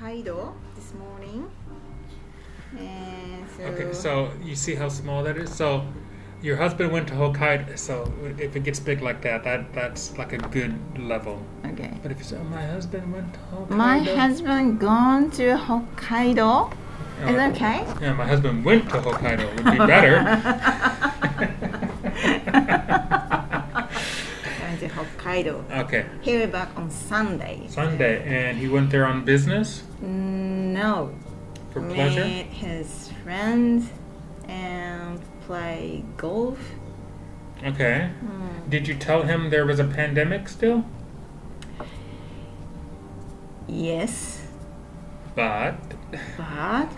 Hokkaido this morning. And so, Okay, so you see how small that is. So your husband went to Hokkaido. So if it gets big like that, that that's like a good level. okay. But if you say, oh, my husband went to Hokkaido. My husband gone to Hokkaido. Oh, Is it okay? Yeah, my husband went to Hokkaido would be better. Hokkaido. okay, He'll be back on Sunday. Sunday, and he went there on business No. for pleasure. Meet his friends and play golf. Okay. Hmm. Did you tell him there was a pandemic still? Yes, But but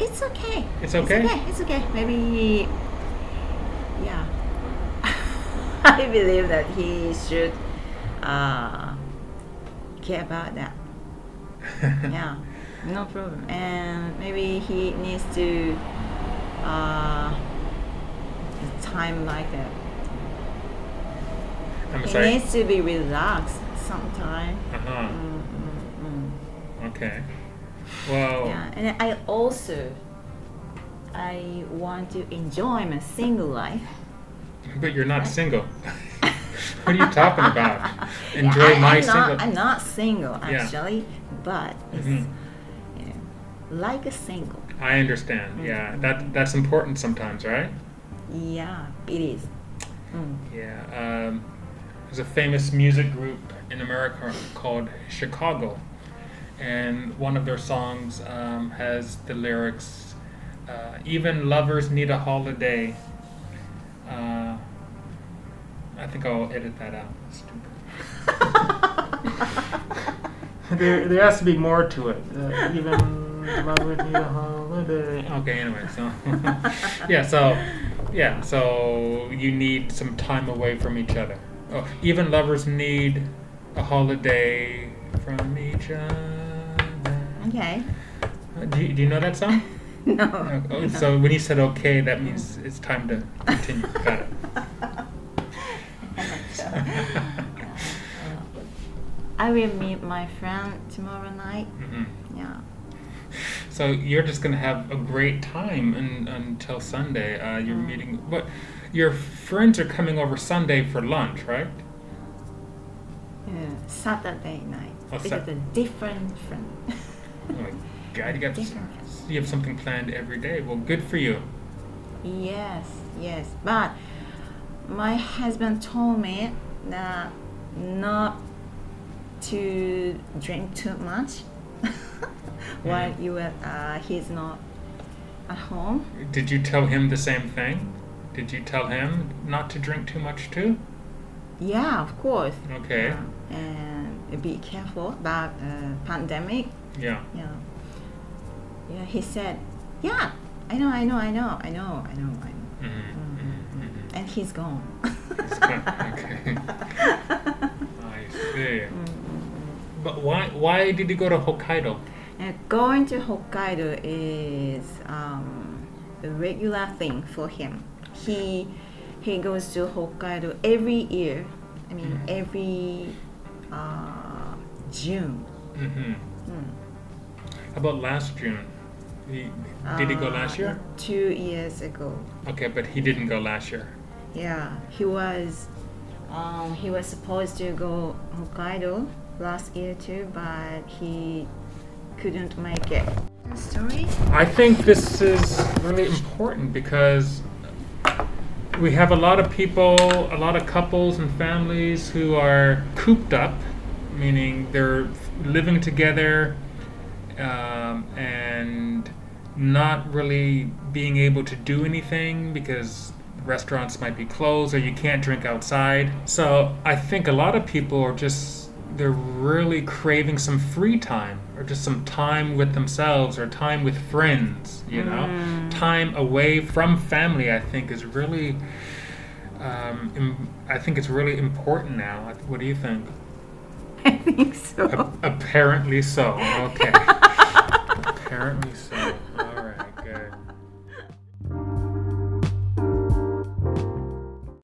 it's okay. It's okay? It's okay. It's okay. Maybe, yeah. I believe that he should uh, care about that. yeah, no problem. And maybe he needs to uh, time like that. I'm He sorry. needs to be relaxed sometime. Uh huh. Mm, mm, mm. Okay. Well. Yeah, and I also I want to enjoy my single life. But you're not single. what are you talking about? Yeah, Enjoy I, my I'm single. Not, I'm not single Yeah. actually, but it's Mhm. you know, like a single. I understand. Yeah, that that's important sometimes, right? Yeah, it is. Mm. Yeah. Um, there's a famous music group in America called Chicago, and one of their songs um, has the lyrics, uh, "Even lovers need a holiday." Uh, think I'll edit that out. That's stupid. there, there has to be more to it. Uh, even lovers need a holiday. Okay, anyway, so yeah, so yeah, so you need some time away from each other. Oh, even lovers need a holiday from each other. Okay. Uh, Do you, do you know that song? No. Oh, oh, no. So when you said okay, that means it's time to continue. Got it. I will meet my friend tomorrow night. hmm Yeah. So you're just gonna have a great time un, until Sunday. Uh, you're Mm. meeting but Your friends are coming over Sunday for lunch, right? yeah. Saturday night. Oh, It's Sat- a different friend. Oh my God, you got different. you have something planned every day. Well, good for you. Yes, yes. But my husband told me that not to drink too much while you were, uh, he's not at home. Did you tell him the same thing? Did you tell him not to drink too much too? Yeah, of course. Okay. Yeah. And be careful about uh, pandemic. Yeah. Yeah. Yeah. He said, "Yeah, I know, I know, I know, I know, I know, I know." hmm hmm And he's gone. He's okay. I see. But why why did you go to Hokkaido? And going to Hokkaido is um, a regular thing for him. He he goes to Hokkaido every year. I mean, Mhm. every uh, June. hmm Hmm. How about last June? He, did he go Uh, last year? Two years ago. Okay, but he didn't go last year. Yeah, he was um, he was supposed to go Hokkaido last year too, but he couldn't make it. Story? I think this is really important because we have a lot of people, a lot of couples and families who are cooped up, meaning they're living together um, and not really being able to do anything because restaurants might be closed or you can't drink outside. So I think a lot of people are just they're really craving some free time or just some time with themselves or time with friends, you know? Mm. Time away from family I think is really um, im- I think it's really important now. What do you think? I think so. A- apparently so. Okay. apparently so.